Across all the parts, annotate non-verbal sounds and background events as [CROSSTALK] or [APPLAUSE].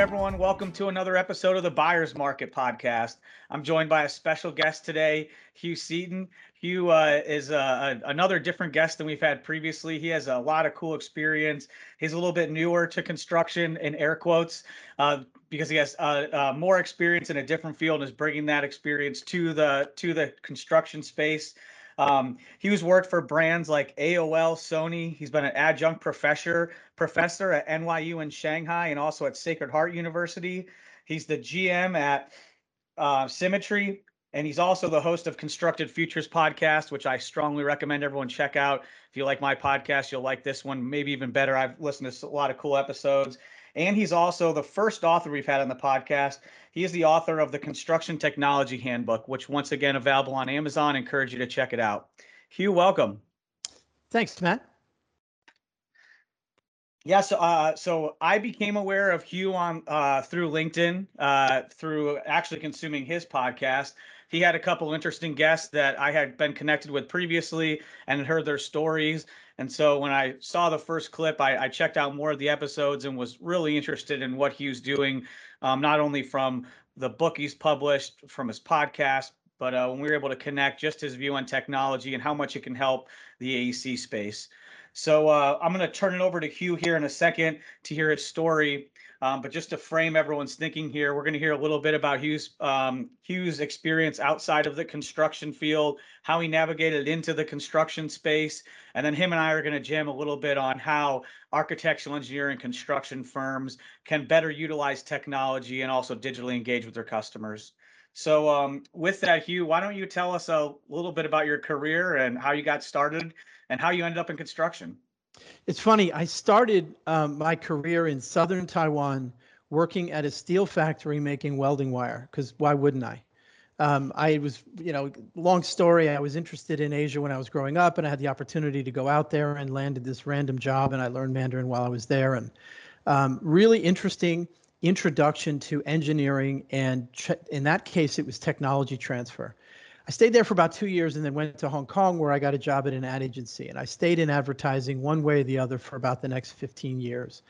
everyone. Welcome to another episode of the Buyers Market Podcast. I'm joined by a special guest today, Hugh Seaton. Hugh uh, is uh, another different guest than we've had previously. He has a lot of cool experience. He's a little bit newer to construction, in air quotes, uh, because he has uh, uh, more experience in a different field and is bringing that experience to the to the construction space. Um, he was worked for brands like AOL, Sony. He's been an adjunct professor professor at NYU in Shanghai and also at Sacred Heart University. He's the GM at uh, Cimatri, and he's also the host of Constructed Futures podcast, which I strongly recommend everyone check out. If you like my podcast, you'll like this one, maybe even better. I've listened to a lot of cool episodes. And he's also the first author we've had on the podcast. He is the author of the Construction Technology Handbook, which once again available on Amazon. Encourage you to check it out. Hugh, welcome. Thanks, Matt. Yeah, so uh, so I became aware of Hugh on uh, through LinkedIn, uh, through actually consuming his podcast. He had a couple interesting guests that I had been connected with previously and had heard their stories. And so when I saw the first clip, I, I, checked out more of the episodes and was really interested in what he was doing, um, not only from the book he's published, from his podcast, but uh, when we were able to connect just his view on technology and how much it can help the AEC space. So uh, I'm going to turn it over to Hugh here in a second to hear his story. Um, but just to frame everyone's thinking here, we're going to hear a little bit about Hugh's um, Hugh's experience outside of the construction field, how he navigated into the construction space, and then him and I are going to jam a little bit on how architectural engineering construction firms can better utilize technology and also digitally engage with their customers. So um, with that, Hugh, why don't you tell us a little bit about your career and how you got started and how you ended up in construction? It's funny. I started um, my career in southern Taiwan working at a steel factory making welding wire, because why wouldn't I? Um, I was, you know, long story. I was interested in Asia when I was growing up, and I had the opportunity to go out there and landed this random job, and I learned Mandarin while I was there. And um, really interesting introduction to engineering, and in that case, it was technology transfer. I stayed there for about two years and then went to Hong Kong where I got a job at an ad agency. And I stayed in advertising one way or the other for about the next 15 years.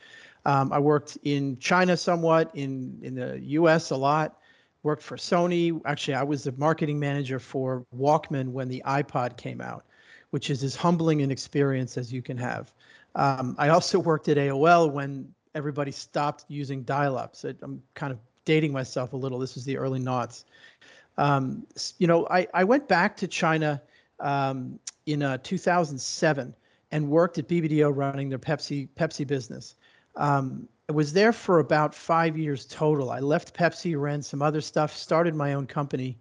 Um, I worked in China somewhat, in, in the US a lot, worked for Sony. Actually, I was the marketing manager for Walkman when the iPod came out, which is as humbling an experience as you can have. Um, I also worked at AOL when everybody stopped using dial ups. I'm kind of dating myself a little. This was the early noughts. Um, you know, I, I went back to China um, in uh, 2007 and worked at BBDO running their Pepsi Pepsi business. Um, I was there for about five years total. I left Pepsi, ran some other stuff, started my own company.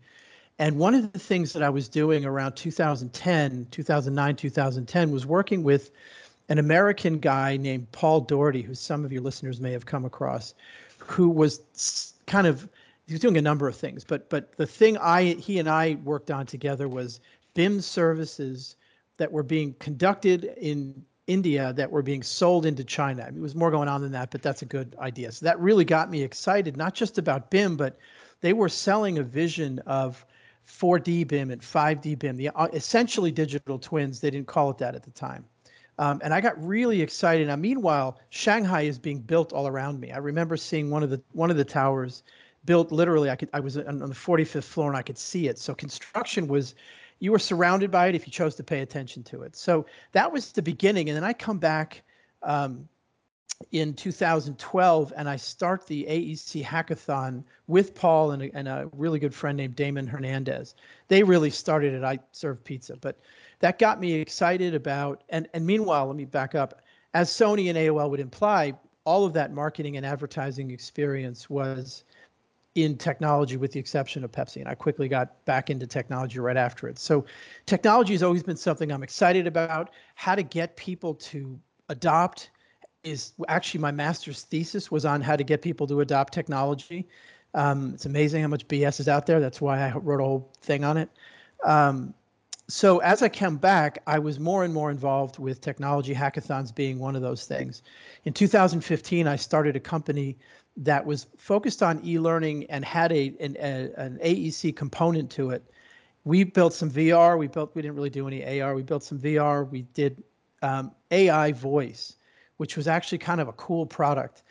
And one of the things that I was doing around 2010, 2009, 2010 was working with an American guy named Paul Doherty, who some of your listeners may have come across, who was kind of he was doing a number of things, but but the thing I he and I worked on together was BIM services that were being conducted in India that were being sold into China. I mean, it was more going on than that, but that's a good idea. So that really got me excited, not just about BIM, but they were selling a vision of 4D BIM and 5D BIM, the uh, essentially digital twins. They didn't call it that at the time. Um, and I got really excited. Now, meanwhile, Shanghai is being built all around me. I remember seeing one of the one of the towers built literally i could i was on the 45th floor and i could see it. So construction was you were surrounded by it if you chose to pay attention to it. So that was the beginning. And then i come back um, in 2012 and i start the aec hackathon with paul and a, and a really good friend named damon hernandez. They really started it. I served pizza but that got me excited about and and meanwhile let me back up. As sony and aol would imply all of that marketing and advertising experience was in technology with the exception of Pepsi. And I quickly got back into technology right after it. So technology has always been something I'm excited about. How to get people to adopt is actually my master's thesis was on how to get people to adopt technology. Um, it's amazing how much BS is out there. That's why I wrote a whole thing on it. Um, so as I came back, I was more and more involved with technology hackathons being one of those things. In 2015, I started a company that was focused on e-learning and had a an, a, an AEC component to it. We built some VR. We built. We didn't really do any AR. We built some VR. We did um, AI voice, which was actually kind of a cool product.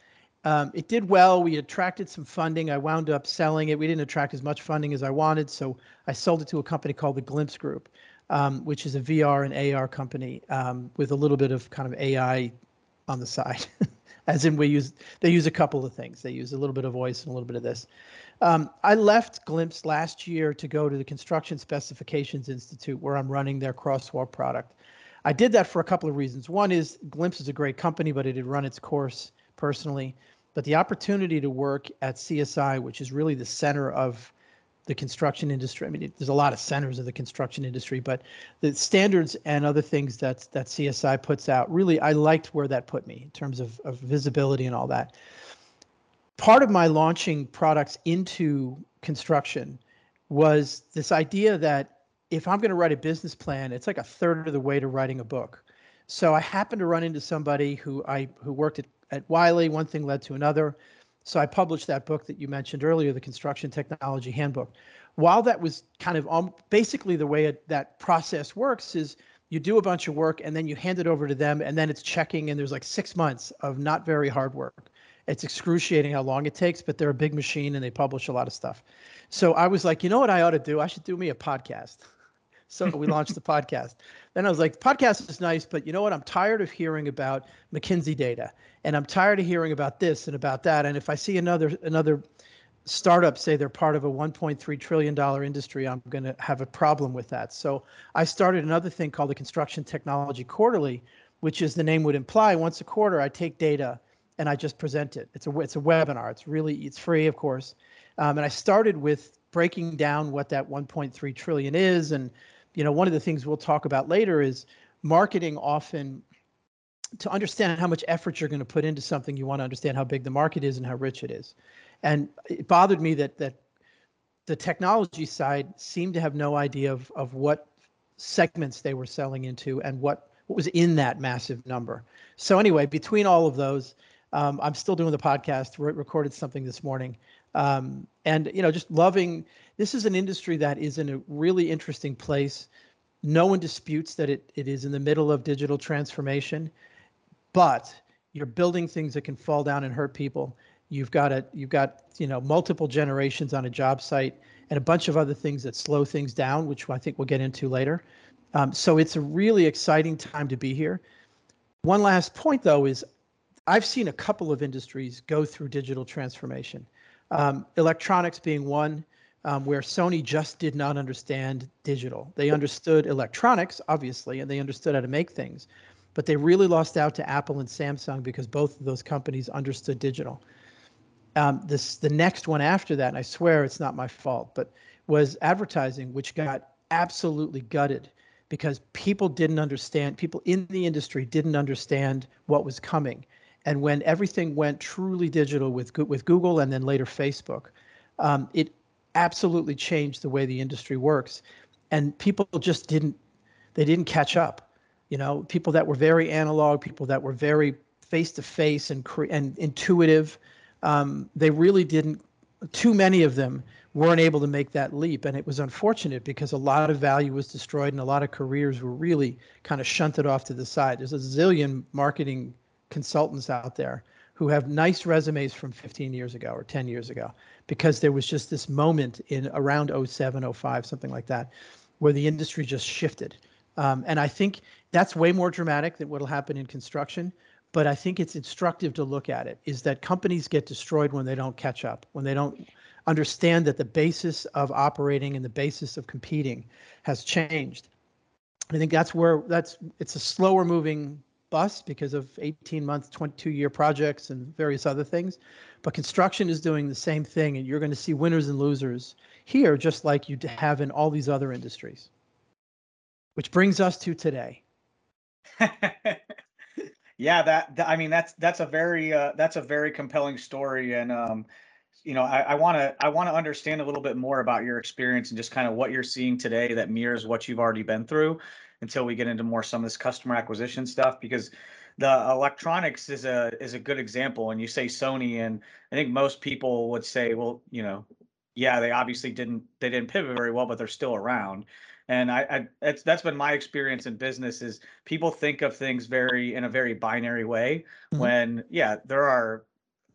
Um, it did well. We attracted some funding. I wound up selling it. We didn't attract as much funding as I wanted, so I sold it to a company called the Glimpse Group, um, which is a VR and AR company um, with a little bit of kind of AI on the side. [LAUGHS] As in, we use they use a couple of things. They use a little bit of voice and a little bit of this. Um, I left Glimpse last year to go to the Construction Specifications Institute, where I'm running their crosswalk product. I did that for a couple of reasons. One is Glimpse is a great company, but it had run its course personally. But the opportunity to work at CSI, which is really the center of the construction industry. I mean, it, there's a lot of centers of the construction industry, but the standards and other things that that CSI puts out, really, I liked where that put me in terms of, of visibility and all that part of my launching products into construction was this idea that if I'm going to write a business plan, it's like a third of the way to writing a book. So I happened to run into somebody who I who worked at, at Wiley. One thing led to another. So I published that book that you mentioned earlier, the Construction Technology Handbook. While that was kind of um, basically the way it, that process works is you do a bunch of work and then you hand it over to them and then it's checking and there's like six months of not very hard work it's excruciating how long it takes, but they're a big machine and they publish a lot of stuff. So I was like, you know what I ought to do? I should do me a podcast. [LAUGHS] So we launched the podcast. Then I was like, podcast is nice, but you know what? I'm tired of hearing about McKinsey data, and I'm tired of hearing about this and about that. And if I see another another startup say they're part of a 1.3 trillion dollar industry, I'm going to have a problem with that. So I started another thing called the Construction Technology Quarterly, which is the name would imply. Once a quarter, I take data and I just present it. It's a it's a webinar. It's really it's free, of course. Um, and I started with breaking down what that 1.3 trillion is, and you know one of the things we'll talk about later is marketing often to understand how much effort you're going to put into something you want to understand how big the market is and how rich it is and it bothered me that that the technology side seemed to have no idea of, of what segments they were selling into and what, what was in that massive number so anyway between all of those um, I'm still doing the podcast. Re- recorded something this morning, um, and you know, just loving. This is an industry that is in a really interesting place. No one disputes that it it is in the middle of digital transformation, but you're building things that can fall down and hurt people. You've got a you've got you know multiple generations on a job site and a bunch of other things that slow things down, which I think we'll get into later. Um, so it's a really exciting time to be here. One last point though is I've seen a couple of industries go through digital transformation. Um, electronics being one, um, where Sony just did not understand digital. They understood electronics, obviously, and they understood how to make things, but they really lost out to Apple and Samsung because both of those companies understood digital. Um, this the next one after that, and I swear it's not my fault, but was advertising, which got absolutely gutted because people didn't understand. People in the industry didn't understand what was coming and when everything went truly digital with with Google and then later Facebook, um, it absolutely changed the way the industry works. And people just didn't they didn't catch up. You know, people that were very analog, people that were very face to face and cre- and intuitive, um, they really didn't. Too many of them weren't able to make that leap, and it was unfortunate because a lot of value was destroyed and a lot of careers were really kind of shunted off to the side. There's a zillion marketing consultants out there who have nice resumes from 15 years ago or 10 years ago because there was just this moment in around 07 05 something like that where the industry just shifted um, and i think that's way more dramatic than what will happen in construction but i think it's instructive to look at it is that companies get destroyed when they don't catch up when they don't understand that the basis of operating and the basis of competing has changed i think that's where that's it's a slower moving bus because of 18 month, 22 year projects and various other things. But construction is doing the same thing, and you're going to see winners and losers here, just like you have in all these other industries. Which brings us to today. [LAUGHS] yeah, that, that, I mean that's that's a very uh, that's a very compelling story, and um, you know I want to I want to understand a little bit more about your experience and just kind of what you're seeing today that mirrors what you've already been through until we get into more some of this customer acquisition stuff because the electronics is a is a good example. And you say Sony and I think most people would say well you know yeah they obviously didn't they didn't pivot very well but they're still around and I, I that's that's been my experience in business is people think of things very in a very binary way mm-hmm. when yeah there are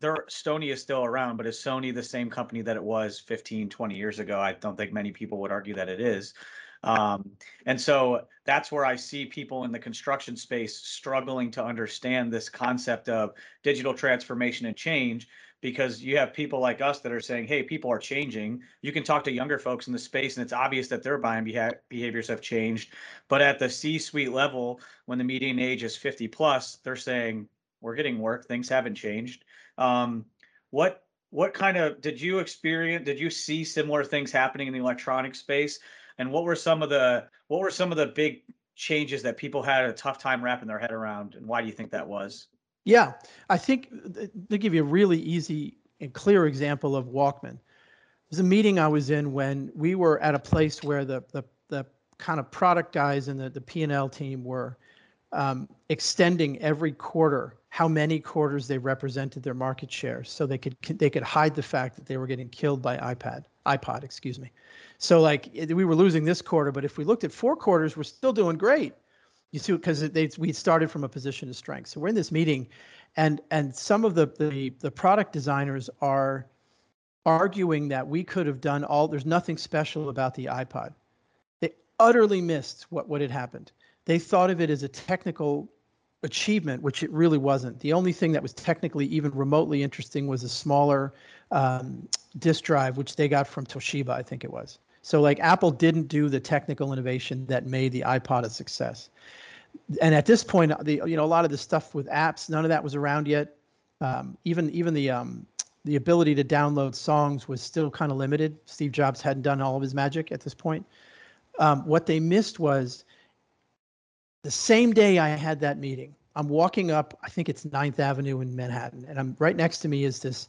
their Sony is still around, but is Sony the same company that it was 15, 20 years ago? I don't think many people would argue that it is. Um, and so that's where I see people in the construction space struggling to understand this concept of digital transformation and change because you have people like us that are saying, hey, people are changing. You can talk to younger folks in the space, and it's obvious that their buying beha- behaviors have changed. But at the C suite level, when the median age is 50 plus, they're saying, we're getting work, things haven't changed. Um, what what kind of did you experience did you see similar things happening in the electronic space and what were some of the what were some of the big changes that people had a tough time wrapping their head around and why do you think that was yeah i think to give you a really easy and clear example of walkman there's a meeting i was in when we were at a place where the the, the kind of product guys and the, the p&l team were um, extending every quarter how many quarters they represented their market share so they could they could hide the fact that they were getting killed by ipad ipod excuse me so like we were losing this quarter, but if we looked at four quarters, we're still doing great. You see, because we started from a position of strength. So we're in this meeting, and and some of the the the product designers are arguing that we could have done all. There's nothing special about the iPod. They utterly missed what what had happened. They thought of it as a technical achievement, which it really wasn't. The only thing that was technically even remotely interesting was a smaller um, disk drive, which they got from Toshiba, I think it was. So like Apple didn't do the technical innovation that made the iPod a success. And at this point, the you know a lot of the stuff with apps, none of that was around yet. Um, even even the um, the ability to download songs was still kind of limited. Steve Jobs hadn't done all of his magic at this point. Um, what they missed was the same day I had that meeting. I'm walking up, I think it's 9th Avenue in Manhattan, and I'm right next to me is this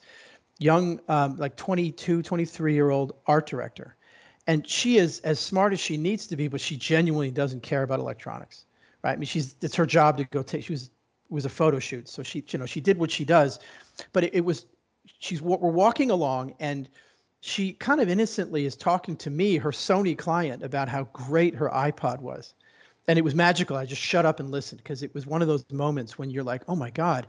young, um, like 22, 23 year old art director. And she is as smart as she needs to be, but she genuinely doesn't care about electronics, right? I mean, she's it's her job to go take. She was was a photo shoot, so she you know she did what she does, but it, it was she's what we're walking along and she kind of innocently is talking to me, her Sony client, about how great her iPod was. And it was magical. I just shut up and listened because it was one of those moments when you're like, oh my God.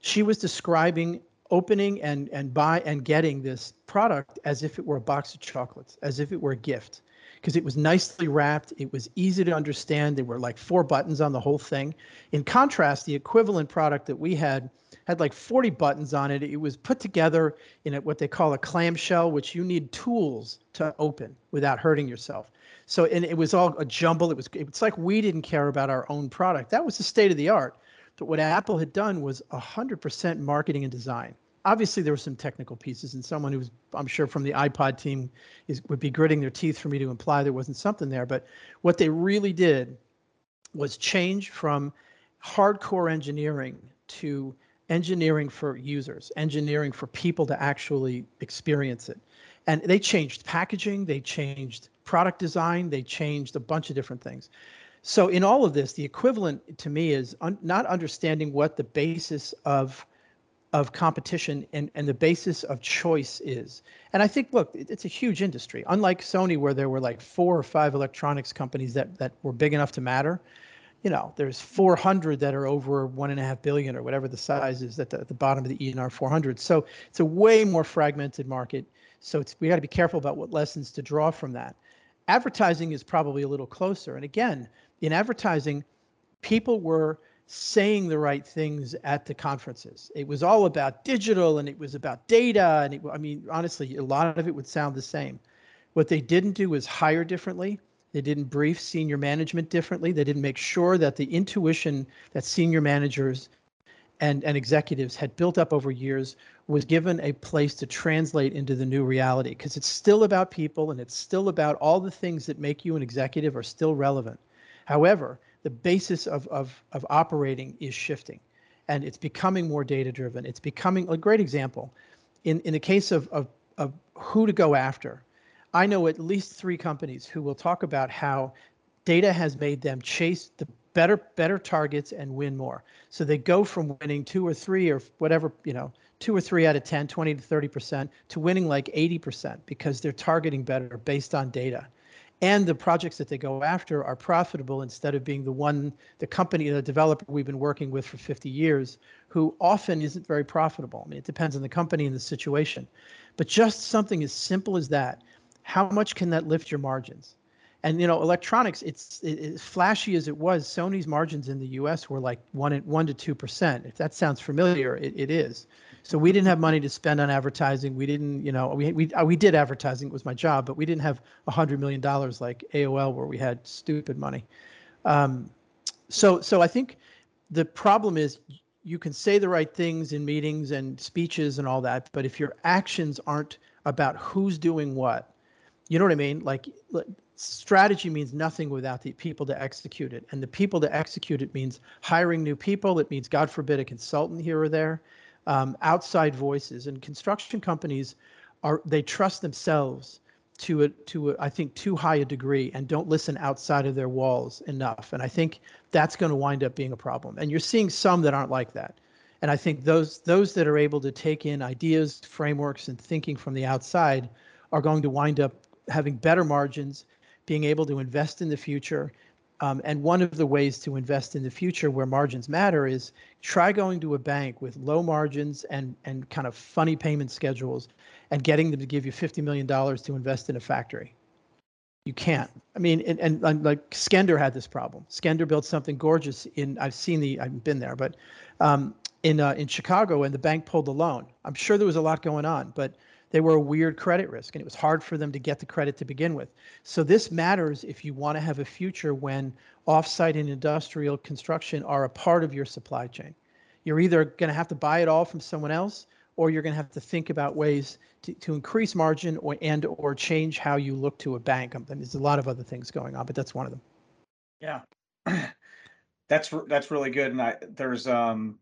She was describing opening and and buy and getting this product as if it were a box of chocolates, as if it were a gift, because it was nicely wrapped. It was easy to understand. There were like four buttons on the whole thing. In contrast, the equivalent product that we had had like 40 buttons on it. It was put together in a, what they call a clamshell, which you need tools to open without hurting yourself. So, and it was all a jumble. It was it's like we didn't care about our own product. That was the state of the art. But what Apple had done was 100% marketing and design. Obviously, there were some technical pieces, and someone who's, I'm sure, from the iPod team is would be gritting their teeth for me to imply there wasn't something there. But what they really did was change from hardcore engineering to engineering for users, engineering for people to actually experience it. And they changed packaging, they changed product design, they changed a bunch of different things. So in all of this, the equivalent to me is un- not understanding what the basis of of competition and, and the basis of choice is. And I think, look, it's a huge industry. Unlike Sony, where there were like four or five electronics companies that that were big enough to matter, you know, there's 400 that are over one and a half billion or whatever the size is at the, at the bottom of the ENR 400. So it's a way more fragmented market. So it's we got to be careful about what lessons to draw from that. Advertising is probably a little closer. And again, in advertising, people were saying the right things at the conferences. It was all about digital and it was about data. And it, I mean, honestly, a lot of it would sound the same. What they didn't do was hire differently. They didn't brief senior management differently. They didn't make sure that the intuition that senior managers and, and executives had built up over years was given a place to translate into the new reality because it's still about people and it's still about all the things that make you an executive are still relevant. However, the basis of, of, of operating is shifting and it's becoming more data driven. It's becoming a great example. In, in the case of, of, of who to go after, I know at least three companies who will talk about how data has made them chase the better better targets and win more. So they go from winning two or three or whatever, you know, two or three out of 10, 20 to 30% to winning like 80% because they're targeting better based on data and the projects that they go after are profitable instead of being the one the company the developer we've been working with for 50 years who often isn't very profitable. I mean it depends on the company and the situation. But just something as simple as that how much can that lift your margins? And you know electronics it's it, as flashy as it was sony's margins in the us were like one one to two percent. If that sounds familiar it, it is so we didn't have money to spend on advertising. We didn't, you know, we we uh, we did advertising. It was my job, but we didn't have a hundred million dollars like AOL, where we had stupid money. Um, so so I think the problem is you can say the right things in meetings and speeches and all that, but if your actions aren't about who's doing what, you know what I mean? Like strategy means nothing without the people to execute it. And the people to execute it means hiring new people. It means, God forbid, a consultant here or there um, outside voices. And construction companies are they trust themselves to a, to a, I think too high a degree and don't listen outside of their walls enough. And I think that's going to wind up being a problem. And you're seeing some that aren't like that. And I think those those that are able to take in ideas frameworks and thinking from the outside are going to wind up having better margins being able to invest in the future um, and one of the ways to invest in the future where margins matter is try going to a bank with low margins and, and kind of funny payment schedules and getting them to give you $50 million to invest in a factory. You can't. I mean, and, and, and like Skender had this problem. Skender built something gorgeous in, I've seen the, I've been there, but um, in, uh, in Chicago and the bank pulled the loan. I'm sure there was a lot going on, but they were a weird credit risk and it was hard for them to get the credit to begin with. So this matters if you want to have a future when offsite and industrial construction are a part of your supply chain. You're either going to have to buy it all from someone else or you're going to have to think about ways to, to increase margin or and or change how you look to a bank. I mean, there's a lot of other things going on, but that's one of them. Yeah. [CLEARS THROAT] that's that's really good and I there's um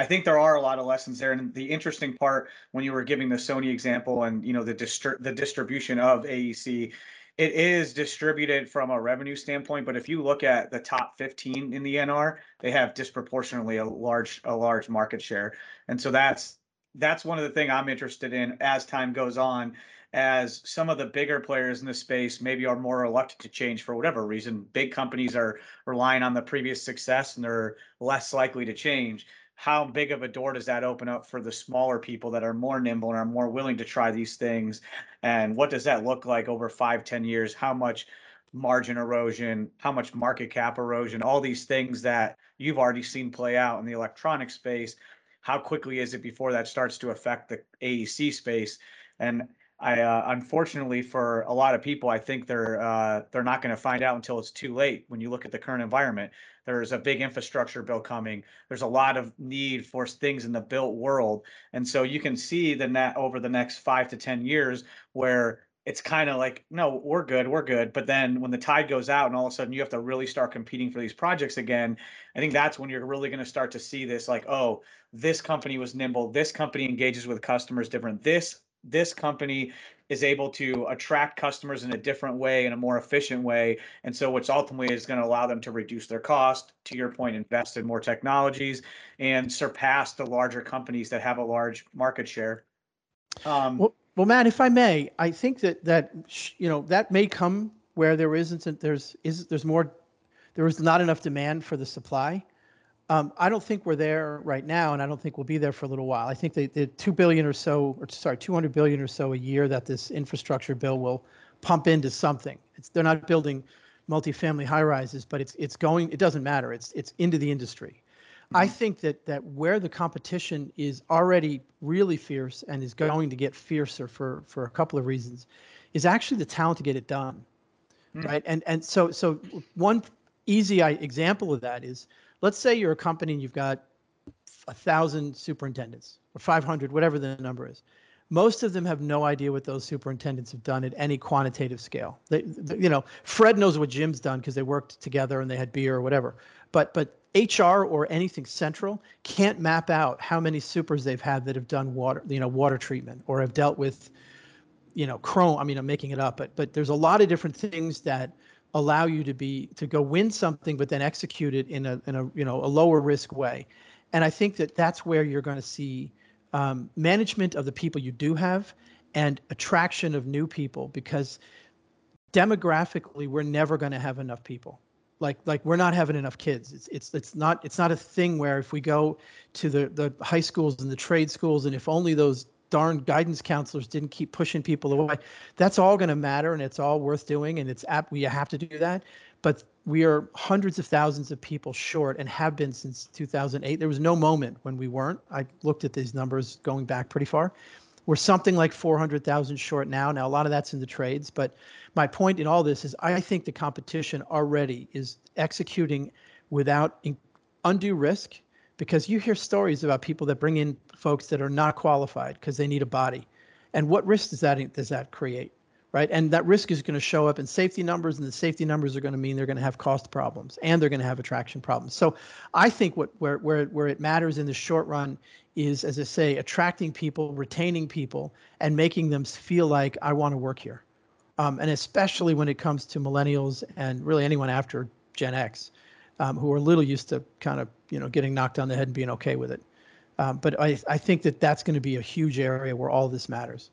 I think there are a lot of lessons there. And the interesting part when you were giving the Sony example and you know the distri- the distribution of AEC, it is distributed from a revenue standpoint. But if you look at the top 15 in the ENR, they have disproportionately a large a large market share. And so that's that's one of the things I'm interested in as time goes on as some of the bigger players in the space maybe are more reluctant to change for whatever reason. Big companies are relying on the previous success and they're less likely to change how big of a door does that open up for the smaller people that are more nimble and are more willing to try these things? And what does that look like over five ten years? How much margin erosion how much market cap erosion? All these things that you've already seen play out in the electronic space. How quickly is it before that starts to affect the aec space? And I uh, unfortunately for a lot of people, I think they're uh, they're not going to find out until it's too late. When you look at the current environment, there's a big infrastructure bill coming. There's a lot of need for things in the built world, and so you can see the net over the next five to ten years where it's kind of like no, we're good, we're good. But then when the tide goes out, and all of a sudden you have to really start competing for these projects again, I think that's when you're really going to start to see this like oh, this company was nimble, this company engages with customers different, this this company is able to attract customers in a different way in a more efficient way. And so which ultimately is going to allow them to reduce their cost to your point invest in more technologies and surpass the larger companies that have a large market share. Um, well, well matt if i may i think that that you know that may come where there isn't there's is there's more there is not enough demand for the supply um, I don't think we're there right now, and I don't think we'll be there for a little while. I think the, the two billion or so, or sorry, 200 billion or so a year that this infrastructure bill will pump into something. It's, they're not building multifamily high rises, but it's it's going. It doesn't matter. It's it's into the industry. I mm-hmm. think that that where the competition is already really fierce and is going to get fiercer for for a couple of reasons, is actually the talent to get it done, mm. right? And and so so one easy example of that is let's say you're a company and you've got a thousand superintendents or 500, whatever the number is. Most of them have no idea what those superintendents have done at any quantitative scale. They, they you know, Fred knows what Jim's done because they worked together and they had beer or whatever. But but HR or anything central can't map out how many supers they've had that have done water, you know, water treatment or have dealt with, you know, chrome. I mean, I'm making it up, but but there's a lot of different things that allow you to be to go win something but then execute it in a in a you know a lower risk way and i think that that's where you're going to see um, management of the people you do have and attraction of new people because demographically, we're never going to have enough people. Like like we're not having enough kids. It's it's it's not it's not a thing where if we go to the the high schools and the trade schools and if only those darn guidance counselors didn't keep pushing people away, that's all going to matter and it's all worth doing and it's app we have to do that. But we are hundreds of thousands of people short and have been since 2008. There was no moment when we weren't. I looked at these numbers going back pretty far. We're something like 400,000 short now. Now, a lot of that's in the trades, but my point in all this is I think the competition already is executing without undue risk because you hear stories about people that bring in folks that are not qualified because they need a body. And what risk does that does that create? right? And that risk is going to show up in safety numbers, and the safety numbers are going to mean they're going to have cost problems and they're going to have attraction problems. So I think what where where where it matters in the short run is, as I say, attracting people, retaining people, and making them feel like I want to work here. Um, and especially when it comes to millennials and really anyone after Gen X, um, who are a little used to kind of you know getting knocked on the head and being okay with it. Um, but I, I think that that's going to be a huge area where all this matters.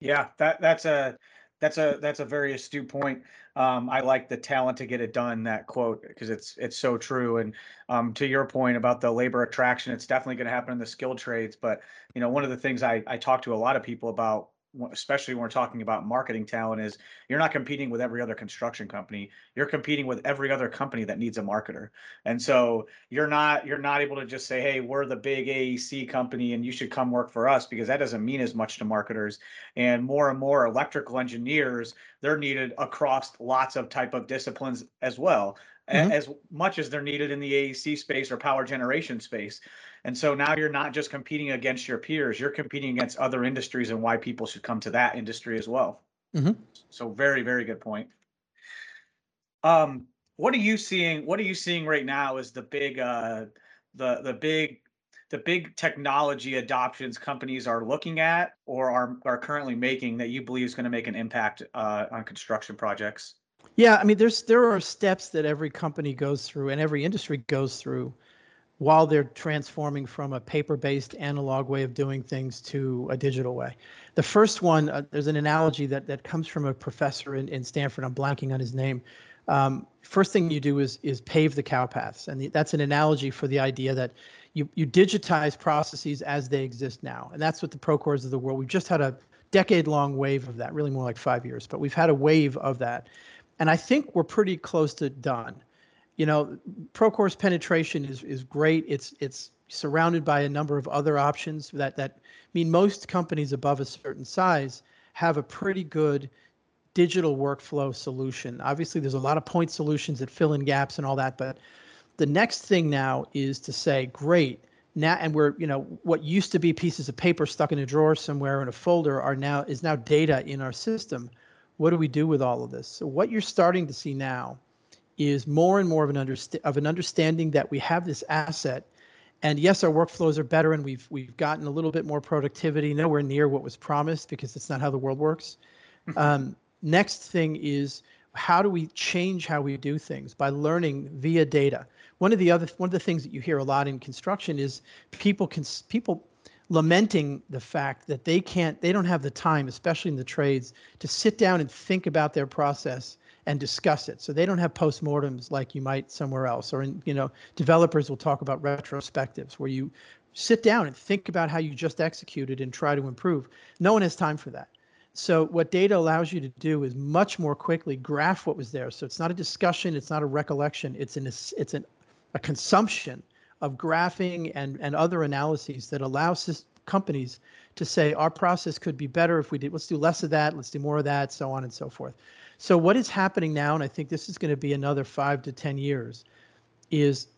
Yeah, that that's a that's a that's a very astute point. Um, I like the talent to get it done. That quote because it's it's so true. And um, to your point about the labor attraction, it's definitely going to happen in the skilled trades. But you know, one of the things I I talk to a lot of people about especially when we're talking about marketing talent is you're not competing with every other construction company. You're competing with every other company that needs a marketer. And so you're not you're not able to just say hey we're the big aec company and you should come work for us because that doesn't mean as much to marketers. And more and more electrical engineers they're needed across lots of type of disciplines as well mm-hmm. as much as they're needed in the AEC space or power generation space. And so now you're not just competing against your peers, you're competing against other industries and why people should come to that industry as well. Mm-hmm. So very, very good point. Um, what are you seeing? What are you seeing right now is the big, uh, the the big, the big technology adoptions companies are looking at or are are currently making that you believe is going to make an impact uh, on construction projects? Yeah, I mean, there's there are steps that every company goes through and every industry goes through while they're transforming from a paper-based analog way of doing things to a digital way. The first one, uh, there's an analogy that that comes from a professor in, in Stanford. I'm blanking on his name. Um, first thing you do is is pave the cow paths, and the, that's an analogy for the idea that you you digitize processes as they exist now, and that's what the Procores of the world. We've just had a decade-long wave of that, really more like five years, but we've had a wave of that and I think we're pretty close to done. You know, Procore's penetration is is great. It's it's surrounded by a number of other options that that mean most companies above a certain size have a pretty good digital workflow solution. Obviously, there's a lot of point solutions that fill in gaps and all that, but the next thing now is to say, great, now and we're you know what used to be pieces of paper stuck in a drawer somewhere in a folder are now is now data in our system. What do we do with all of this? So what you're starting to see now is more and more of an underst- of an understanding that we have this asset and yes our workflows are better and we've we've gotten a little bit more productivity nowhere near what was promised because it's not how the world works. Um, next thing is how do we change how we do things? By learning via data one of the other one of the things that you hear a lot in construction is people can people lamenting the fact that they can't they don't have the time especially in the trades to sit down and think about their process and discuss it. So they don't have postmortems like you might somewhere else. Or in you know developers will talk about retrospectives where you sit down and think about how you just executed and try to improve. No one has time for that. So what data allows you to do is much more quickly graph what was there. So it's not a discussion it's not a recollection it's an it's an, a consumption of graphing and, and other analyses that allows companies to say our process could be better if we did let's do less of that let's do more of that so on and so forth. So what is happening now and i think this is going to be another five to ten years is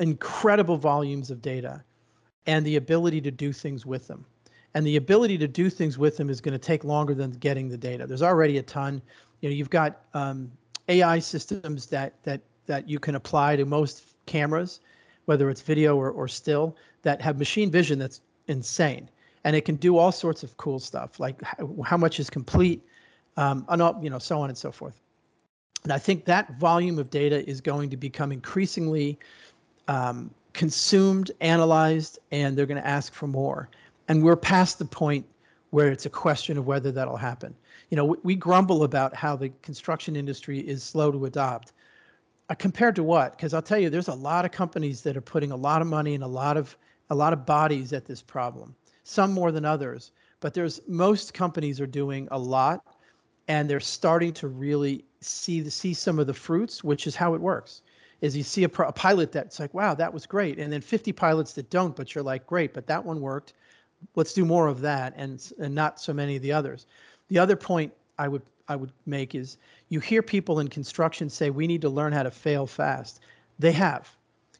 incredible volumes of data and the ability to do things with them. And the ability to do things with them is going to take longer than getting the data. There's already a ton. You know you've got um, ai systems that that that you can apply to most cameras whether it's video or, or still, that have machine vision that's insane. And it can do all sorts of cool stuff, like how, much is complete, um, and you know, so on and so forth. And I think that volume of data is going to become increasingly um, consumed, analyzed, and they're going to ask for more. And we're past the point where it's a question of whether that'll happen. you know, we, we grumble about how the construction industry is slow to adopt. Uh, compared to what? Because I'll tell you, there's a lot of companies that are putting a lot of money and a lot of a lot of bodies at this problem. Some more than others, but there's most companies are doing a lot, and they're starting to really see see some of the fruits, which is how it works. Is you see a, a pilot that's like, wow, that was great, and then 50 pilots that don't, but you're like, great, but that one worked. Let's do more of that, and and not so many of the others. The other point I would I would make is you hear people in construction say we need to learn how to fail fast. They have.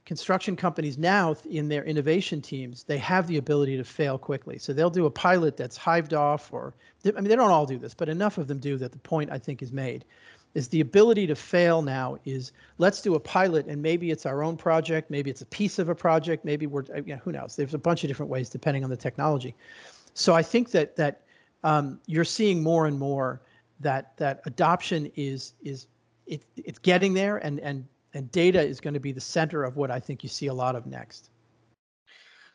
Construction companies now in their innovation teams, they have the ability to fail quickly. So they'll do a pilot that's hived off or I mean they don't all do this, but enough of them do that the point I think is made is the ability to fail now is let's do a pilot and maybe it's our own project, maybe it's a piece of a project, maybe we're you know, who knows. There's a bunch of different ways depending on the technology. So I think that that um, you're seeing more and more that that adoption is is it, it's getting there and and and data is going to be the center of what I think you see a lot of next.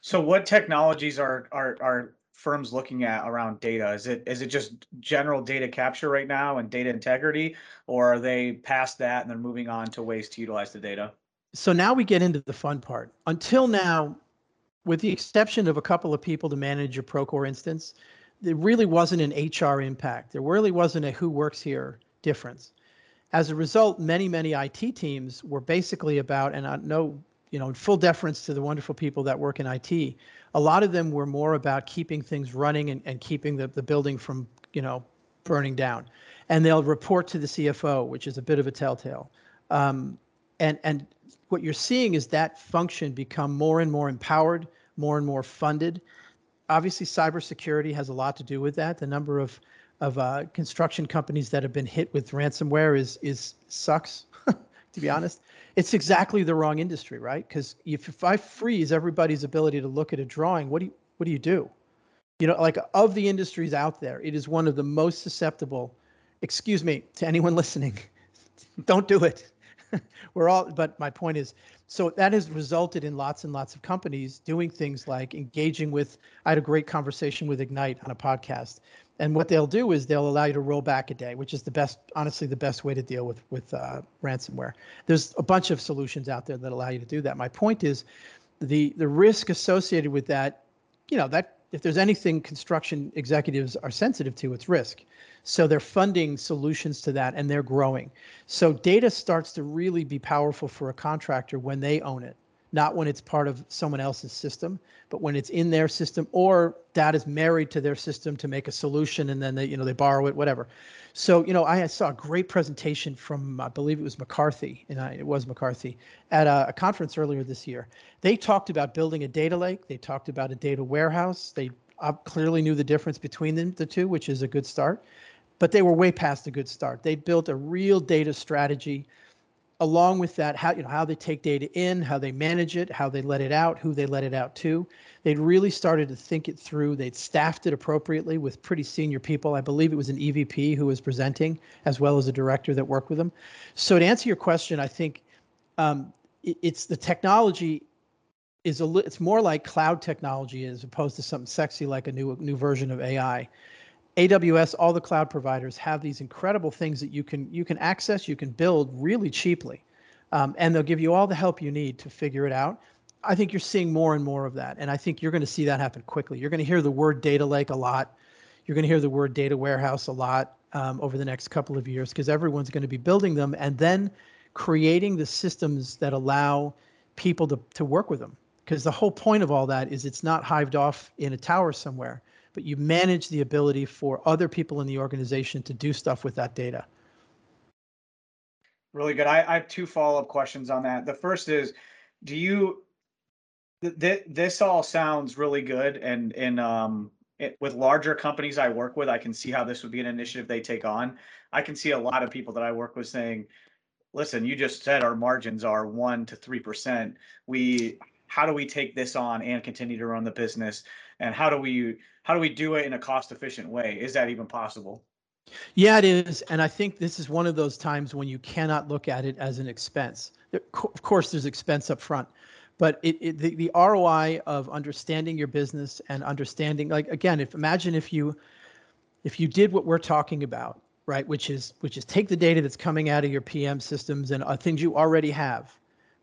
So what technologies are are are firms looking at around data? Is it is it just general data capture right now and data integrity, or are they past that and they're moving on to ways to utilize the data? So now we get into the fun part. Until now, with the exception of a couple of people to manage your Procore instance, there really wasn't an HR impact. There really wasn't a who works here difference. As a result, many, many IT teams were basically about, and I know, you know, in full deference to the wonderful people that work in IT, a lot of them were more about keeping things running and, and keeping the, the building from, you know, burning down. And they'll report to the CFO, which is a bit of a telltale. Um, and, and what you're seeing is that function become more and more empowered, more and more funded, obviously cybersecurity has a lot to do with that. The number of of uh, construction companies that have been hit with ransomware is is sucks. [LAUGHS] to be honest, it's exactly the wrong industry, right? Because if, if I freeze everybody's ability to look at a drawing, what do you what do you do? You know, like of the industries out there, it is one of the most susceptible. Excuse me to anyone [LAUGHS] listening, don't do it. [LAUGHS] We're all, but my point is, so that has resulted in lots and lots of companies doing things like engaging with. I had a great conversation with Egnyte on a podcast, and what they'll do is they'll allow you to roll back a day, which is the best, honestly, the best way to deal with with uh, ransomware. There's a bunch of solutions out there that allow you to do that. My point is, the the risk associated with that, you know, that if there's anything construction executives are sensitive to, it's risk. So they're funding solutions to that and they're growing. So data starts to really be powerful for a contractor when they own it, not when it's part of someone else's system, but when it's in their system or that is married to their system to make a solution and then they, you know, they borrow it, whatever. So, you know, I saw a great presentation from, I believe it was McCarthy, and I, it was McCarthy, at a, a conference earlier this year. They talked about building a data lake. They talked about a data warehouse. They uh, clearly knew the difference between them, the two, which is a good start but they were way past a good start. They built a real data strategy. Along with that, how you know how they take data in, how they manage it, how they let it out, who they let it out to. They'd really started to think it through. They'd staffed it appropriately with pretty senior people. I believe it was an EVP who was presenting, as well as a director that worked with them. So to answer your question, I think um, it, it's the technology is a it's more like cloud technology as opposed to something sexy like a new new version of AI. AWS, all the cloud providers have these incredible things that you can you can access, you can build really cheaply, um, and they'll give you all the help you need to figure it out. I think you're seeing more and more of that, and I think you're going to see that happen quickly. You're going to hear the word data lake a lot. You're going to hear the word data warehouse a lot um, over the next couple of years because everyone's going to be building them and then creating the systems that allow people to to work with them. Because the whole point of all that is it's not hived off in a tower somewhere but you manage the ability for other people in the organization to do stuff with that data. Really good. I, I have two follow up questions on that. The first is, do you th- this all sounds really good and and um it, with larger companies I work with, I can see how this would be an initiative they take on. I can see a lot of people that I work with saying, "Listen, you just said our margins are one to three percent. We how do we take this on and continue to run the business and how do we how do we do it in a cost efficient way? Is that even possible? Yeah it is. And i think this is one of those times when you cannot look at it as an expense. Of course there's expense up front but it, it the, the roi of understanding your business and understanding like again if imagine if you if you did what we're talking about, right, which is which is take the data that's coming out of your PM systems and uh, things you already have,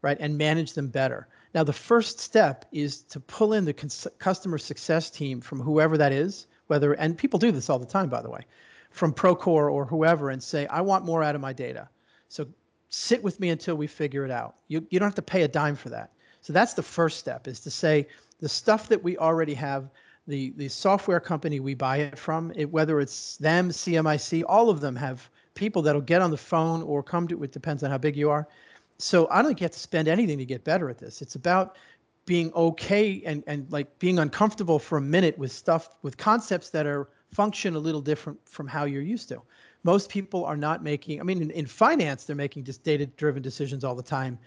right, and manage them better. Now, the first step is to pull in the cons- customer success team from whoever that is, whether and people do this all the time, by the way, from Procore or whoever, and say, I want more out of my data. So sit with me until we figure it out. You you don't have to pay a dime for that. So that's the first step is to say the stuff that we already have the the software company we buy it from, it, whether it's them, CMIC, all of them have people that'll get on the phone or come to. It depends on how big you are. So I don't get to spend anything to get better at this. It's about being okay and and like being uncomfortable for a minute with stuff with concepts that are function a little different from how you're used to. Most people are not making. I mean, in, in finance, they're making just data-driven decisions all the time.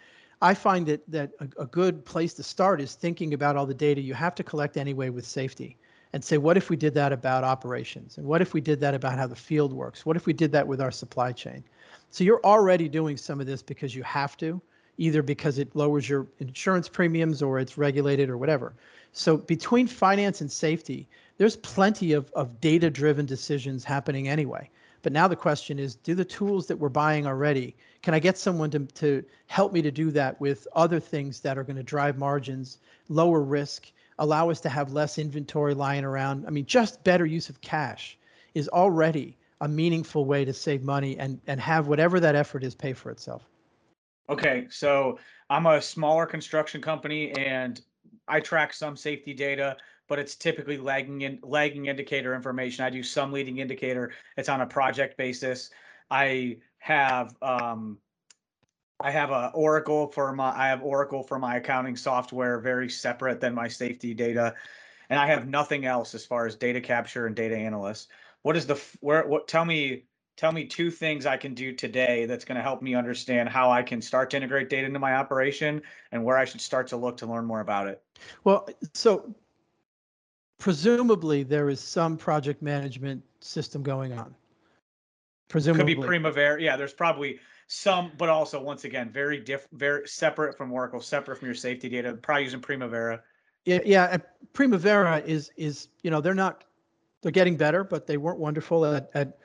I find that that a, a, good place to start is thinking about all the data you have to collect anyway with safety and say, what if we did that about operations? And what if we did that about how the field works? What if we did that with our supply chain? So you're already doing some of this because you have to, either because it lowers your insurance premiums or it's regulated or whatever. So between finance and safety, there's plenty of, of data driven decisions happening anyway. But now the question is, do the tools that we're buying already, can I get someone to, to help me to do that with other things that are going to drive margins, lower risk, allow us to have less inventory lying around? I mean, just better use of cash is already a meaningful way to save money and, and have whatever that effort is pay for itself. Okay, so I'm a smaller construction company and I track some safety data but it's typically lagging in lagging indicator information. I do some leading indicator. It's on a project basis. I have um, I have a Oracle for my I have Oracle for my accounting software, very separate than my safety data, and I have nothing else as far as data capture and data analyst. What is the where? What tell me tell me two things I can do today that's going to help me understand how I can start to integrate data into my operation and where I should start to look to learn more about it. Well, so presumably there is some project management system going on. Presumably. Could be Primavera. Yeah, there's probably some, but also once again, very different, very separate from Oracle, separate from your safety data. Probably using Primavera. Yeah, yeah. Primavera is is you know they're not they're getting better, but they weren't wonderful at, at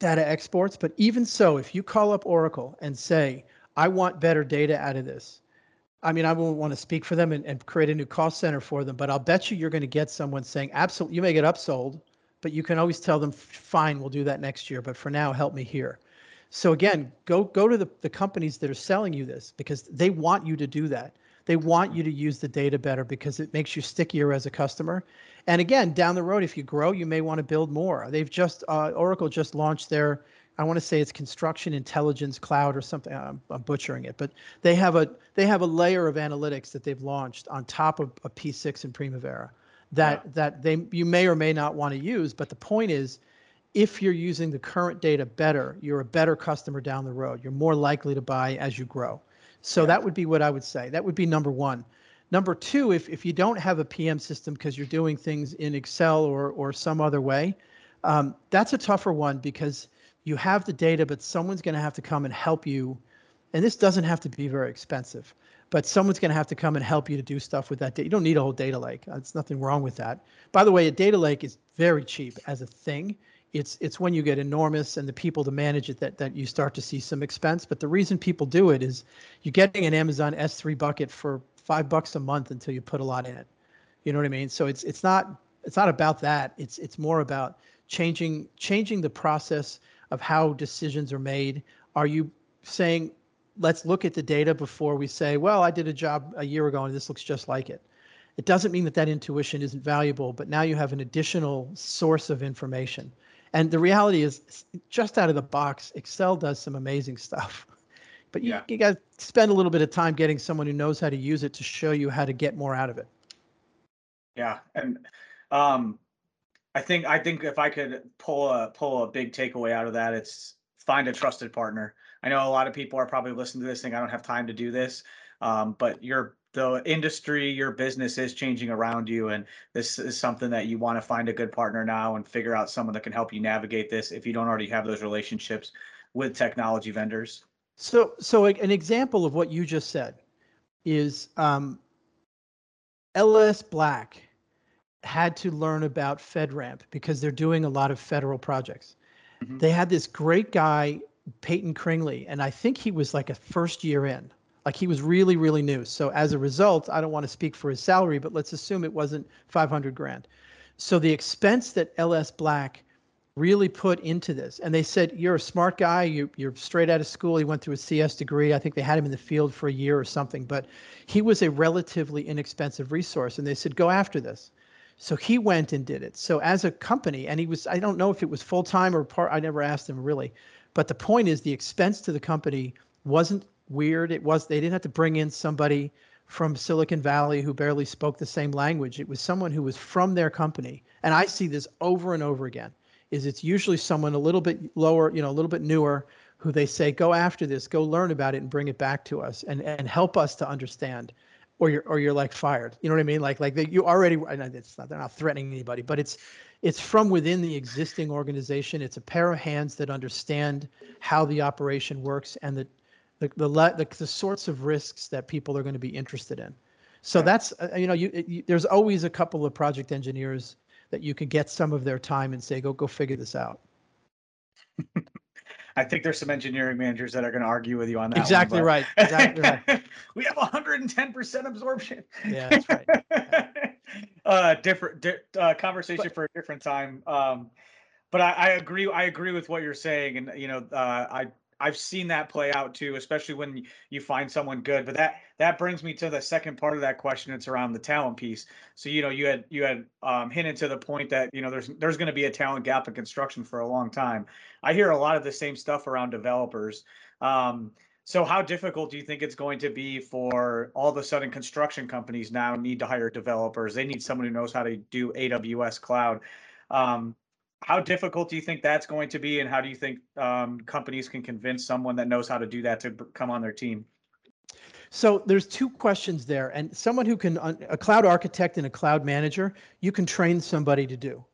data exports. But even so, if you call up Oracle and say, I want better data out of this, I mean, I won't want to speak for them and, and create a new cost center for them, but I'll bet you you're going to get someone saying, absolutely, you may get upsold, but you can always tell them, fine, we'll do that next year, but for now, help me here. So again, go go to the, the companies that are selling you this because they want you to do that. They want you to use the data better because it makes you stickier as a customer. And again, down the road, if you grow, you may want to build more. They've just uh, Oracle just launched their I want to say it's construction intelligence cloud or something. I'm, I'm, butchering it, but they have a they have a layer of analytics that they've launched on top of a P6 and Primavera that yeah. that they you may or may not want to use. But the point is, if you're using the current data better, you're a better customer down the road. You're more likely to buy as you grow. So yeah. that would be what I would say. That would be number one. Number two, if if you don't have a PM system because you're doing things in Excel or or some other way, um, that's a tougher one because you have the data, but someone's going to have to come and help you. And this doesn't have to be very expensive, but someone's going to have to come and help you to do stuff with that data. You don't need a whole data lake. There's nothing wrong with that. By the way, a data lake is very cheap as a thing. It's it's when you get enormous and the people to manage it that that you start to see some expense. But the reason people do it is you're getting an Amazon S3 bucket for five bucks a month until you put a lot in it. You know what I mean? So it's it's not it's not about that. It's it's more about changing changing the process of how decisions are made? Are you saying, let's look at the data before we say, well, I did a job a year ago and this looks just like it? It doesn't mean that that intuition isn't valuable, but now you have an additional source of information. And the reality is, just out of the box, Excel does some amazing [LAUGHS] stuff. But you, yeah. you got to spend a little bit of time getting someone who knows how to use it to show you how to get more out of it. Yeah. And um, I think I think if I could pull a pull a big takeaway out of that, it's find a trusted partner. I know a lot of people are probably listening to this thing. I don't have time to do this, um, but your the industry, your business is changing around you, and this is something that you want to find a good partner now and figure out someone that can help you navigate this if you don't already have those relationships with technology vendors. So, so an example of what you just said is um, LS Black had to learn about FedRAMP because they're doing a lot of federal projects. Mhm. They had this great guy, Peyton Kringley, and I think he was like a first year in. Like he was really, really new. So as a result, I don't want to speak for his salary, but let's assume it wasn't 500 grand. So the expense that LS Black really put into this, and they said, "You're a smart guy. You, you're straight out of school. He went through a CS degree. I think they had him in the field for a year or something, but he was a relatively inexpensive resource." And they said, "Go after this." So he went and did it. So as a company, and he was, I don't know if it was full time or part, I never asked him really. But the point is the expense to the company wasn't weird. It was, they didn't have to bring in somebody from Silicon Valley who barely spoke the same language. It was someone who was from their company. And I see this over and over again is it's usually someone a little bit lower, you know, a little bit newer who they say, go after this, go learn about it and bring it back to us and, and help us to understand or you're or you're like fired. You know what I mean? Like like they, you already. And it's not they're not threatening anybody, but it's it's from within the existing organization. It's a pair of hands that understand how the operation works and the the the, the, the sorts of risks that people are going to be interested in. So that's uh, you know you, you there's always a couple of project engineers that you can get some of their time and say go go figure this out. [LAUGHS] I think there's some engineering managers that are going to argue with you on that. Exactly but- right. Exactly right. [LAUGHS] we have 110% absorption. Yeah, that's right. [LAUGHS] uh, different di- uh, conversation for a different time. Um, but I, I agree. I agree with what you're saying, and you know, uh, I I've seen that play out too, especially when you find someone good. But that that brings me to the second part of that question. It's around the talent piece. So you know, you had you had um, hinted to the point that you know there's there's going to be a talent gap in construction for a long time. I hear a lot of the same stuff around developers. Um, so how difficult do you think it's going to be for all of a sudden construction companies now need to hire developers? They need someone who knows how to do AWS cloud. Um, how difficult do you think that's going to be, and how do you think um, companies can convince someone that knows how to do that to come on their team? So there's two questions there, and someone who can a cloud architect and a cloud manager, you can train somebody to do.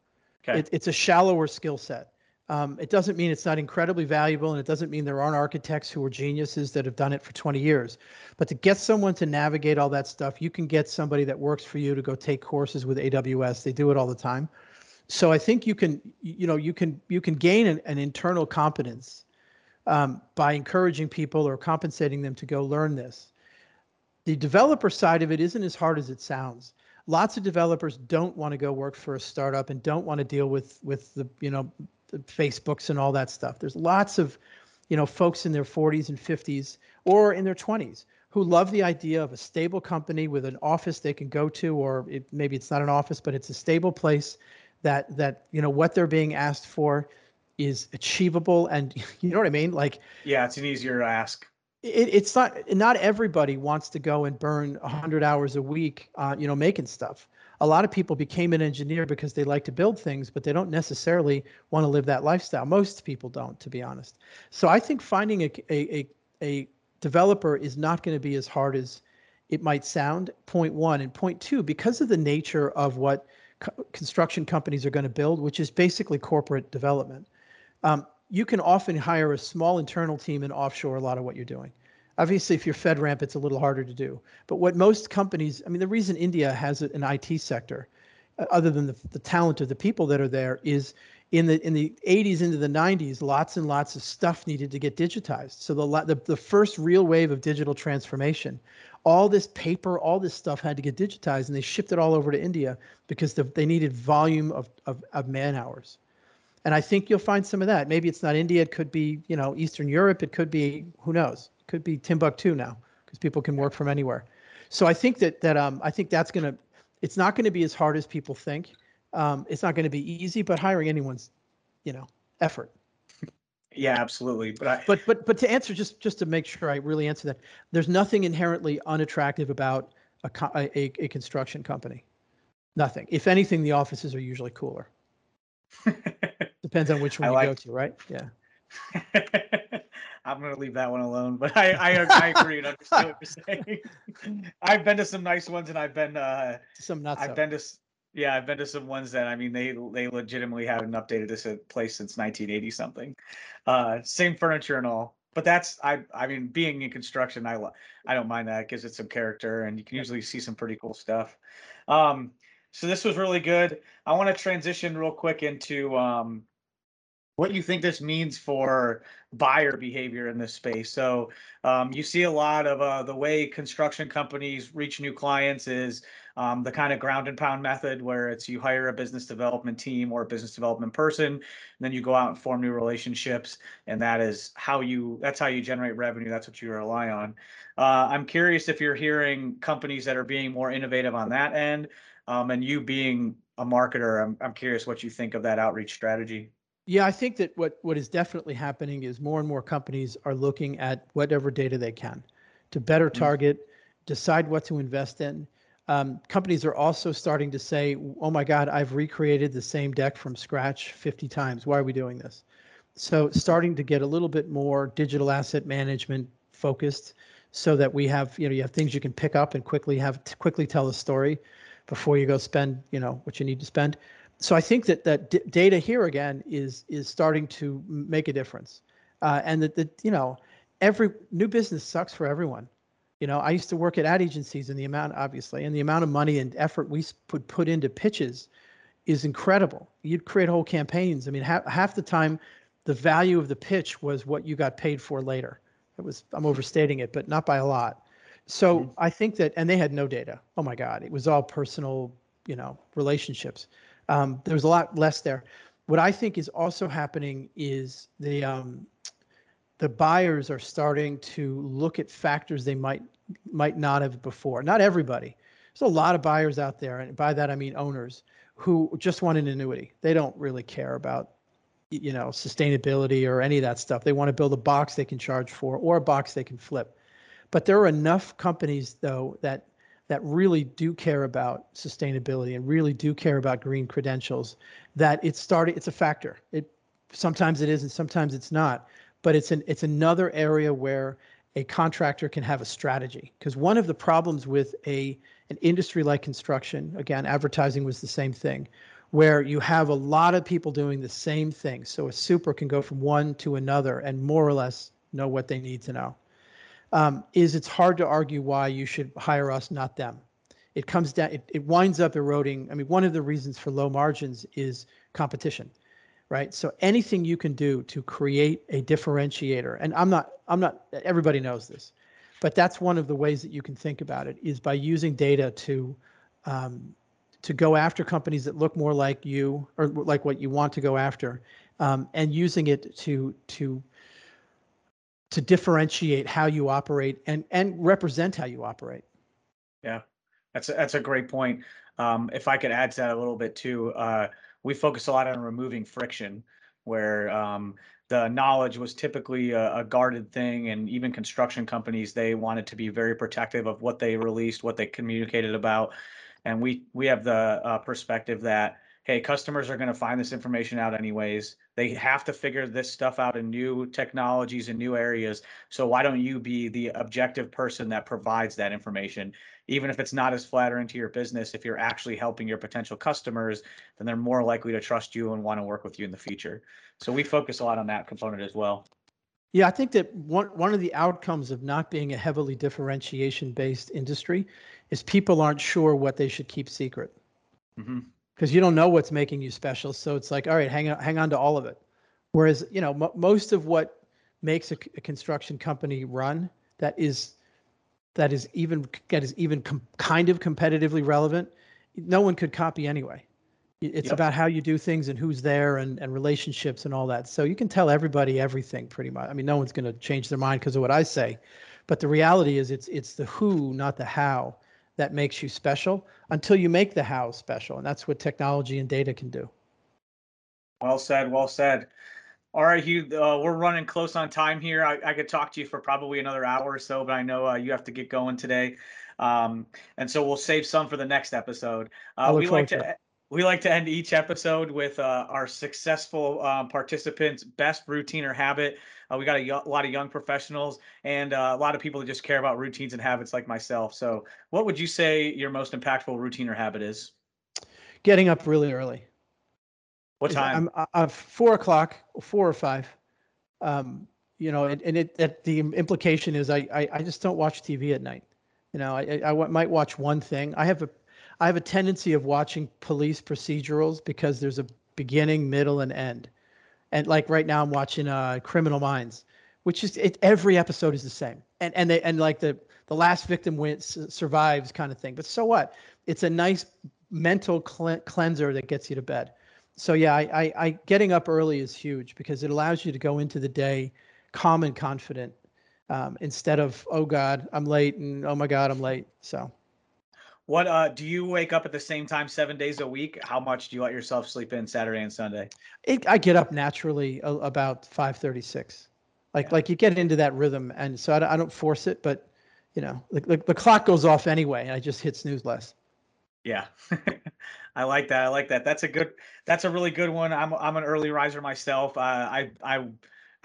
Okay. It, it's a shallower skill set. Um, it doesn't mean it's not incredibly valuable, and it doesn't mean there aren't architects who are geniuses that have done it for 20 years. But to get someone to navigate all that stuff, you can get somebody that works for you to go take courses with AWS. They do it all the time. So I think you can, you know, you can you can gain an, an internal competence um, by encouraging people or compensating them to go learn this. The developer side of it isn't as hard as it sounds. Lots of developers don't want to go work for a startup and don't want to deal with with the you know the Facebooks and all that stuff. There's lots of you know folks in their 40s and 50s or in their 20s who love the idea of a stable company with an office they can go to, or it, maybe it's not an office, but it's a stable place that that you know what they're being asked for is achievable and [LAUGHS] you know what I mean? Like Yeah, it's an easier ask. it, it's not not everybody wants to go and burn 100 hours a week uh, you know making stuff. A lot of people became an engineer because they like to build things but they don't necessarily want to live that lifestyle. Most people don't to be honest. So i think finding a a, a, a developer is not going to be as hard as it might sound. Point one. And point two because of the nature of what co- construction companies are going to build which is basically corporate development um, you can often hire a small internal team and offshore a lot of what you're doing. Obviously, if you're FedRAMP, it's a little harder to do. But what most companies, I mean, the reason India has an IT sector, uh, other than the, the talent of the people that are there, is in the in the 80s into the 90s, lots and lots of stuff needed to get digitized. So the the, the first real wave of digital transformation, all this paper, all this stuff had to get digitized, and they shipped it all over to India because the, they needed volume of, of, of man hours and I think you'll find some of that. Maybe it's not India. It could be, you know, Eastern Europe. It could be, who knows? It could be Timbuktu now because people can work from anywhere. So I think that that um, I think that's gonna. It's not going to be as hard as people think. Um, it's not going to be easy, but hiring anyone's, you know, effort. Yeah, absolutely. But I, But but but to answer just just to make sure I really answer that, there's nothing inherently unattractive about a a, a, construction company. Nothing. If anything, the offices are usually cooler. [LAUGHS] Depends on which one I you go to, right? Yeah. [LAUGHS] I'm gonna leave that one alone, but I I, I agree and understand what you're saying. [LAUGHS] I've been to some nice ones, and I've been uh Some not so. I've been to yeah I've been to some ones that I mean they they legitimately haven't updated this place since 1980 something. Uh, same furniture and all, but that's I I mean being in construction I I don't mind that. It gives it some character, and you can usually see some pretty cool stuff. Um, So this was really good. I want to transition real quick into um, what do you think this means for buyer behavior in this space. So um, you see a lot of uh, the way construction companies reach new clients is um, the kind of ground and pound method where it's you hire a business development team or a business development person, and then you go out and form new relationships, and that is how you that's how you generate revenue. That's what you rely on. Uh, I'm curious if you're hearing companies that are being more innovative on that end, um, and you being a marketer, I'm I'm curious what you think of that outreach strategy. Yeah, I think that what what is definitely happening is more and more companies are looking at whatever data they can to better Mm. target, decide what to invest in. Um, companies are also starting to say, "Oh my God, I've recreated the same deck from scratch 50 times. Why are we doing this?" So starting to get a little bit more digital asset management focused, so that we have you know you have things you can pick up and quickly have quickly tell a story before you go spend you know what you need to spend so I think that that d- data here again is is starting to make a difference, uh, and that that you know every new business sucks for everyone. You know, I used to work at ad agencies, and the amount obviously, and the amount of money and effort we put put into pitches is incredible. You'd create whole campaigns. I mean, half half the time, the value of the pitch was what you got paid for later. It was I'm overstating it, but not by a lot. So Mhm. I think that, and they had no data. Oh my God, it was all personal, you know, relationships um, there was a lot less there. What I think is also happening is the um, the buyers are starting to look at factors they might might not have before. Not everybody. There's a lot of buyers out there, and by that I mean owners who just want an annuity. They don't really care about you know sustainability or any of that stuff. They want to build a box they can charge for or a box they can flip. But there are enough companies though that that really do care about sustainability and really do care about green credentials that it's starting it's a factor. It sometimes it is and sometimes it's not but it's an it's another area where a contractor can have a strategy. Because one of the problems with a an industry like construction again advertising was the same thing where you have a lot of people doing the same thing. So a super can go from one to another and more or less know what they need to know um, is it's hard to argue why you should hire us, not them. It comes down, it, it winds up eroding. I mean, one of the reasons for low margins is competition, right? So anything you can do to create a differentiator, and I'm not, I'm not, everybody knows this, but that's one of the ways that you can think about it is by using data to, um, to go after companies that look more like you or like what you want to go after, um, and using it to to to differentiate how you operate and and represent how you operate. Yeah, that's a, that's a great point. Um, if I could add to that a little bit too, uh, we focus a lot on removing friction, where um, the knowledge was typically a, a guarded thing, and even construction companies they wanted to be very protective of what they released, what they communicated about, and we we have the uh, perspective that hey, customers are going to find this information out anyways. They have to figure this stuff out in new technologies and new areas. So why don't you be the objective person that provides that information? Even if it's not as flattering to your business, if you're actually helping your potential customers, then they're more likely to trust you and want to work with you in the future. So we focus a lot on that component as well. Yeah, I think that one one of the outcomes of not being a heavily differentiation based industry is people aren't sure what they should keep secret. Mm-hmm because you don't know what's making you special. So it's like, all right, hang on, hang on to all of it. Whereas, you know, m- most of what makes a, a, construction company run that is that is even that is even com- kind of competitively relevant, no one could copy anyway. It's yep. about how you do things and who's there and, and relationships and all that. So you can tell everybody everything pretty much. I mean, no one's going to change their mind because of what I say, but the reality is it's it's the who, not the how that makes you special until you make the how special. And that's what technology and data can do. Well said. Well said. All right, Hugh, uh, we're running close on time here. I, I, could talk to you for probably another hour or so, but I know uh, you have to get going today. Um, and so we'll save some for the next episode. Uh, we like to, to we like to end each episode with uh, our successful um, participants' best routine or habit. Uh, we got a, lot of young professionals and uh, a lot of people that just care about routines and habits like myself. So, what would you say your most impactful routine or habit is? Getting up really early. What time? I'm, I'm four o'clock, four or five. Um, you know, and, and it, it, the implication is I, I, I just don't watch TV at night. You know, I, I, I might watch one thing. I have a I have a tendency of watching police procedurals because there's a beginning, middle, and end. And like right now, I'm watching uh, Criminal Minds, which is it, every episode is the same, and and they and like the the last victim wins survives kind of thing. But so what? It's a nice mental cleanser that gets you to bed. So yeah, I, I, I getting up early is huge because it allows you to go into the day calm and confident um, instead of oh god I'm late and oh my god I'm late. So. What uh do you wake up at the same time seven days a week? How much do you let yourself sleep in Saturday and Sunday? It, I get up naturally about five thirty six, like yeah. like you get into that rhythm, and so I, I don't force it, but you know the, the, the clock goes off anyway, and I just hit snooze less. Yeah, [LAUGHS] I like that. I like that. That's a good. That's a really good one. I'm I'm an early riser myself. Uh, I I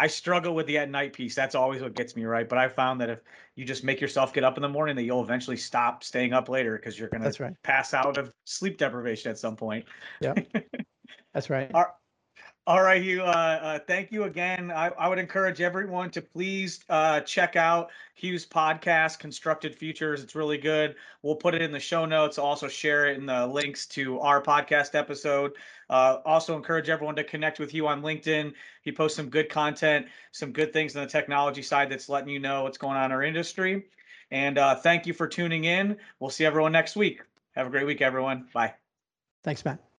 I struggle with the at night piece. That's always what gets me right. But I found that if you just make yourself get up in the morning, that you'll eventually stop staying up later because you're gonna right. pass out of sleep deprivation at some point. Yeah, [LAUGHS] that's right. All right, Hugh. Uh, uh, thank you again. I, I, would encourage everyone to please uh, check out Hugh's podcast, Constructed Futures. It's really good. We'll put it in the show notes. Also, share it in the links to our podcast episode. Uh, also, encourage everyone to connect with you on LinkedIn. He posts some good content, some good things on the technology side that's letting you know what's going on in our industry. And uh, thank you for tuning in. We'll see everyone next week. Have a great week, everyone. Bye. Thanks, Matt.